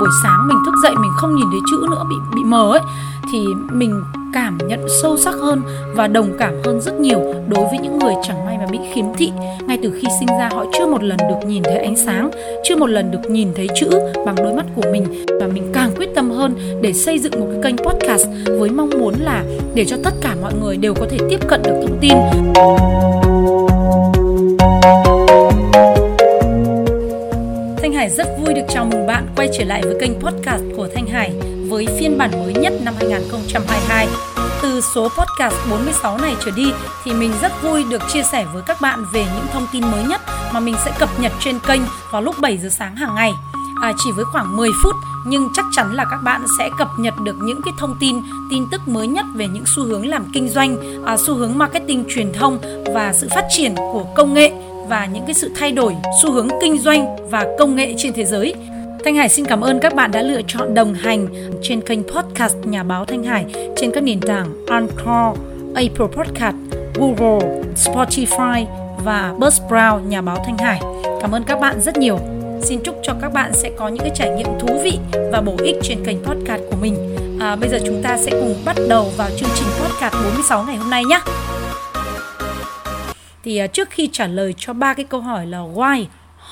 buổi sáng mình thức dậy mình không nhìn thấy chữ nữa, bị bị mờ ấy, thì mình cảm nhận sâu sắc hơn và đồng cảm hơn rất nhiều đối với những người chẳng may mà bị khiếm thị. Ngay từ khi sinh ra, họ chưa một lần được nhìn thấy ánh sáng, chưa một lần được nhìn thấy chữ bằng đôi mắt của mình. Và mình càng quyết tâm hơn để xây dựng một cái kênh podcast với mong muốn là để cho tất cả mọi người đều có thể tiếp cận được thông tin. Hải rất vui được chào mừng bạn quay trở lại với kênh podcast của Thanh Hải với phiên bản mới nhất năm 2022. Từ số podcast 46 này trở đi thì mình rất vui được chia sẻ với các bạn về những thông tin mới nhất mà mình sẽ cập nhật trên kênh vào lúc 7 giờ sáng hàng ngày. À, chỉ với khoảng 10 phút nhưng chắc chắn là các bạn sẽ cập nhật được những cái thông tin tin tức mới nhất về những xu hướng làm kinh doanh à, xu hướng marketing truyền thông và sự phát triển của công nghệ và những cái sự thay đổi xu hướng kinh doanh và công nghệ trên thế giới Thanh Hải xin cảm ơn các bạn đã lựa chọn đồng hành trên kênh podcast Nhà báo Thanh Hải trên các nền tảng Anchor, Apple Podcast, Google, Spotify và Buzzsprout Nhà báo Thanh Hải. Cảm ơn các bạn rất nhiều. Xin chúc cho các bạn sẽ có những cái trải nghiệm thú vị và bổ ích trên kênh podcast của mình. À, bây giờ chúng ta sẽ cùng bắt đầu vào chương trình podcast 46 ngày hôm nay nhé. Thì uh, trước khi trả lời cho ba cái câu hỏi là why,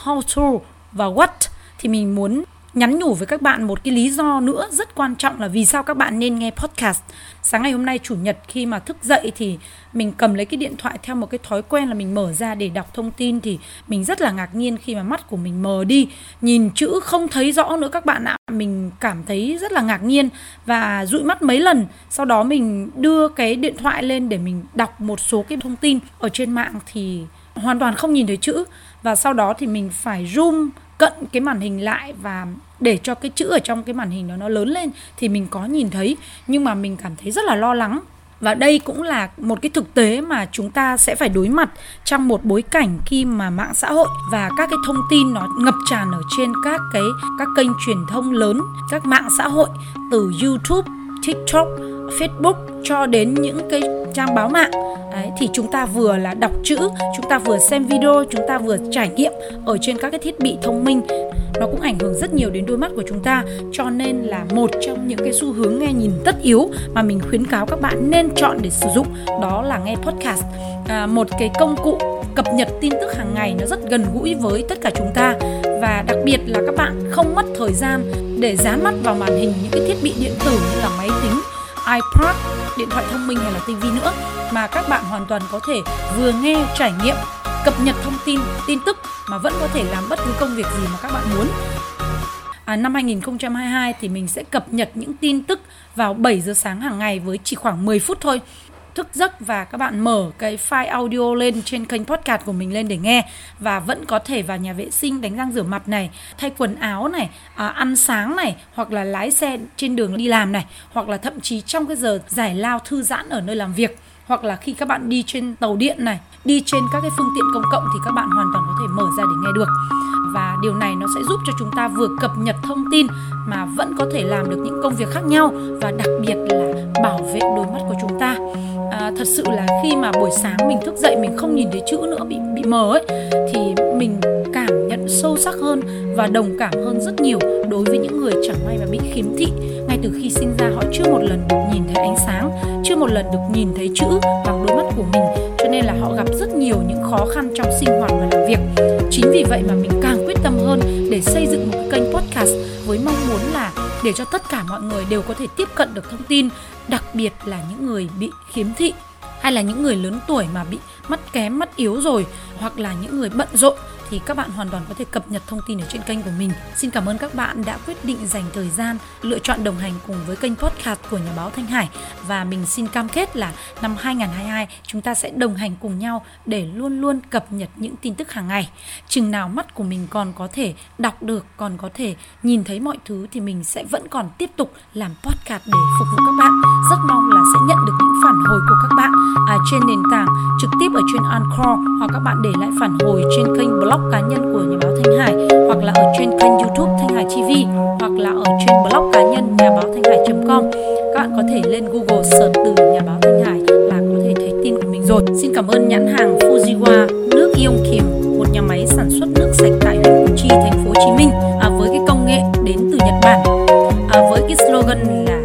how to và what thì mình muốn nhắn nhủ với các bạn một cái lý do nữa rất quan trọng là vì sao các bạn nên nghe podcast. Sáng ngày hôm nay chủ nhật khi mà thức dậy thì mình cầm lấy cái điện thoại theo một cái thói quen là mình mở ra để đọc thông tin thì mình rất là ngạc nhiên khi mà mắt của mình mờ đi, nhìn chữ không thấy rõ nữa các bạn ạ. Mình cảm thấy rất là ngạc nhiên và dụi mắt mấy lần. Sau đó mình đưa cái điện thoại lên để mình đọc một số cái thông tin ở trên mạng thì hoàn toàn không nhìn thấy chữ và sau đó thì mình phải zoom cận cái màn hình lại và để cho cái chữ ở trong cái màn hình đó nó lớn lên thì mình có nhìn thấy. Nhưng mà mình cảm thấy rất là lo lắng. Và đây cũng là một cái thực tế mà chúng ta sẽ phải đối mặt trong một bối cảnh khi mà mạng xã hội và các cái thông tin nó ngập tràn ở trên các cái các kênh truyền thông lớn các mạng xã hội từ YouTube, TikTok, Facebook cho đến những cái trang báo mạng. Đấy, thì chúng ta vừa là đọc chữ chúng ta vừa xem video chúng ta vừa trải nghiệm ở trên các cái thiết bị thông minh. Nó cũng ảnh hưởng rất nhiều đến đôi mắt của chúng ta cho nên là một trong những cái xu hướng nghe nhìn tất yếu mà mình khuyến cáo các bạn nên chọn để sử dụng đó là nghe podcast. À, một cái công cụ cập nhật tin tức hàng ngày nó rất gần gũi với tất cả chúng ta. Và đặc biệt là các bạn không mất thời gian để dán mắt vào màn hình những cái thiết bị điện tử như là máy tính iPod, điện thoại thông minh hay là TV nữa mà các bạn hoàn toàn có thể vừa nghe trải nghiệm cập nhật thông tin tin tức mà vẫn có thể làm bất cứ công việc gì mà các bạn muốn. À, năm 2022 thì mình sẽ cập nhật những tin tức vào 7 giờ sáng hàng ngày với chỉ khoảng 10 phút thôi thức giấc và các bạn mở cái file audio lên trên kênh podcast của mình lên để nghe và vẫn có thể vào nhà vệ sinh đánh răng rửa mặt này thay quần áo này à, ăn sáng này hoặc là lái xe trên đường đi làm này hoặc là thậm chí trong cái giờ giải lao thư giãn ở nơi làm việc hoặc là khi các bạn đi trên tàu điện này đi trên các cái phương tiện công cộng thì các bạn hoàn toàn có thể mở ra để nghe được. Và điều này nó sẽ giúp cho chúng ta vừa cập nhật thông tin mà vẫn có thể làm được những công việc khác nhau và đặc biệt là bảo vệ đôi mắt của chúng ta à, thật sự là khi mà buổi sáng mình thức dậy mình không nhìn thấy chữ nữa bị bị mờ ấy thì mình cảm nhận sâu sắc hơn và đồng cảm hơn rất nhiều đối với những người chẳng may mà bị khiếm thị. Ngay từ khi sinh ra họ chưa một lần được nhìn thấy ánh sáng chưa một lần được nhìn thấy chữ bằng đôi mắt của mình cho nên là họ gặp rất nhiều những khó khăn trong sinh hoạt và làm việc. Chính vì vậy mà mình càng quyết tâm hơn để xây dựng một kênh podcast với mong muốn là để cho tất cả mọi người đều có thể tiếp cận được thông tin đặc biệt là những người bị khiếm thị hay là những người lớn tuổi mà bị mắt kém mắt yếu rồi hoặc là những người bận rộn thì các bạn hoàn toàn có thể cập nhật thông tin ở trên kênh của mình. Xin cảm ơn các bạn đã quyết định dành thời gian lựa chọn đồng hành cùng với kênh podcast của nhà báo Thanh Hải và mình xin cam kết là năm 2022 chúng ta sẽ đồng hành cùng nhau để luôn luôn cập nhật những tin tức hàng ngày. Chừng nào mắt của mình còn có thể đọc được, còn có thể nhìn thấy mọi thứ thì mình sẽ vẫn còn tiếp tục làm podcast để phục vụ các bạn. Rất mong là sẽ nhận được những phản hồi của các bạn à, trên nền tảng trực tiếp ở trên Anchor hoặc các bạn để lại phản hồi trên kênh blog cá nhân của nhà báo Thanh Hải hoặc là ở trên kênh YouTube Thanh Hải TV hoặc là ở trên blog cá nhân nhà báo thanh hải.com các bạn có thể lên Google search từ nhà báo Thanh Hải là có thể thấy tin của mình rồi. Xin cảm ơn nhãn hàng Fujiwa nước Ion Kiềm, một nhà máy sản xuất nước sạch tại huyện Củ Chi, thành phố Hồ Chí Minh à, với cái công nghệ đến từ Nhật Bản à, với cái slogan là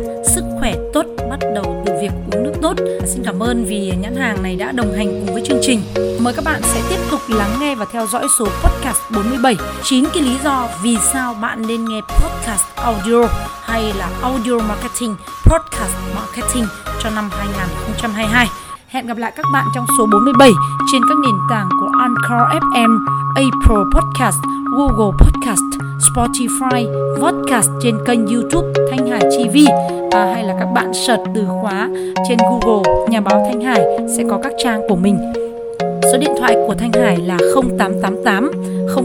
ơn vì nhãn hàng này đã đồng hành cùng với chương trình. Mời các bạn sẽ tiếp tục lắng nghe và theo dõi số podcast 47 9 cái lý do vì sao bạn nên nghe podcast audio hay là audio marketing, podcast marketing cho năm 2022. Hẹn gặp lại các bạn trong số 47 trên các nền tảng của Anchor FM, Apple Podcast, Google Podcast, Spotify, Podcast trên kênh YouTube Thanh Hải TV à, hay là các bạn search từ khóa trên Google Nhà báo Thanh Hải sẽ có các trang của mình. Số điện thoại của Thanh Hải là 0888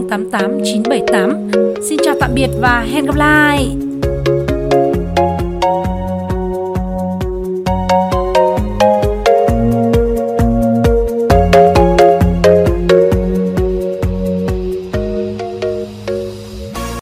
088 978. Xin chào tạm biệt và hẹn gặp lại.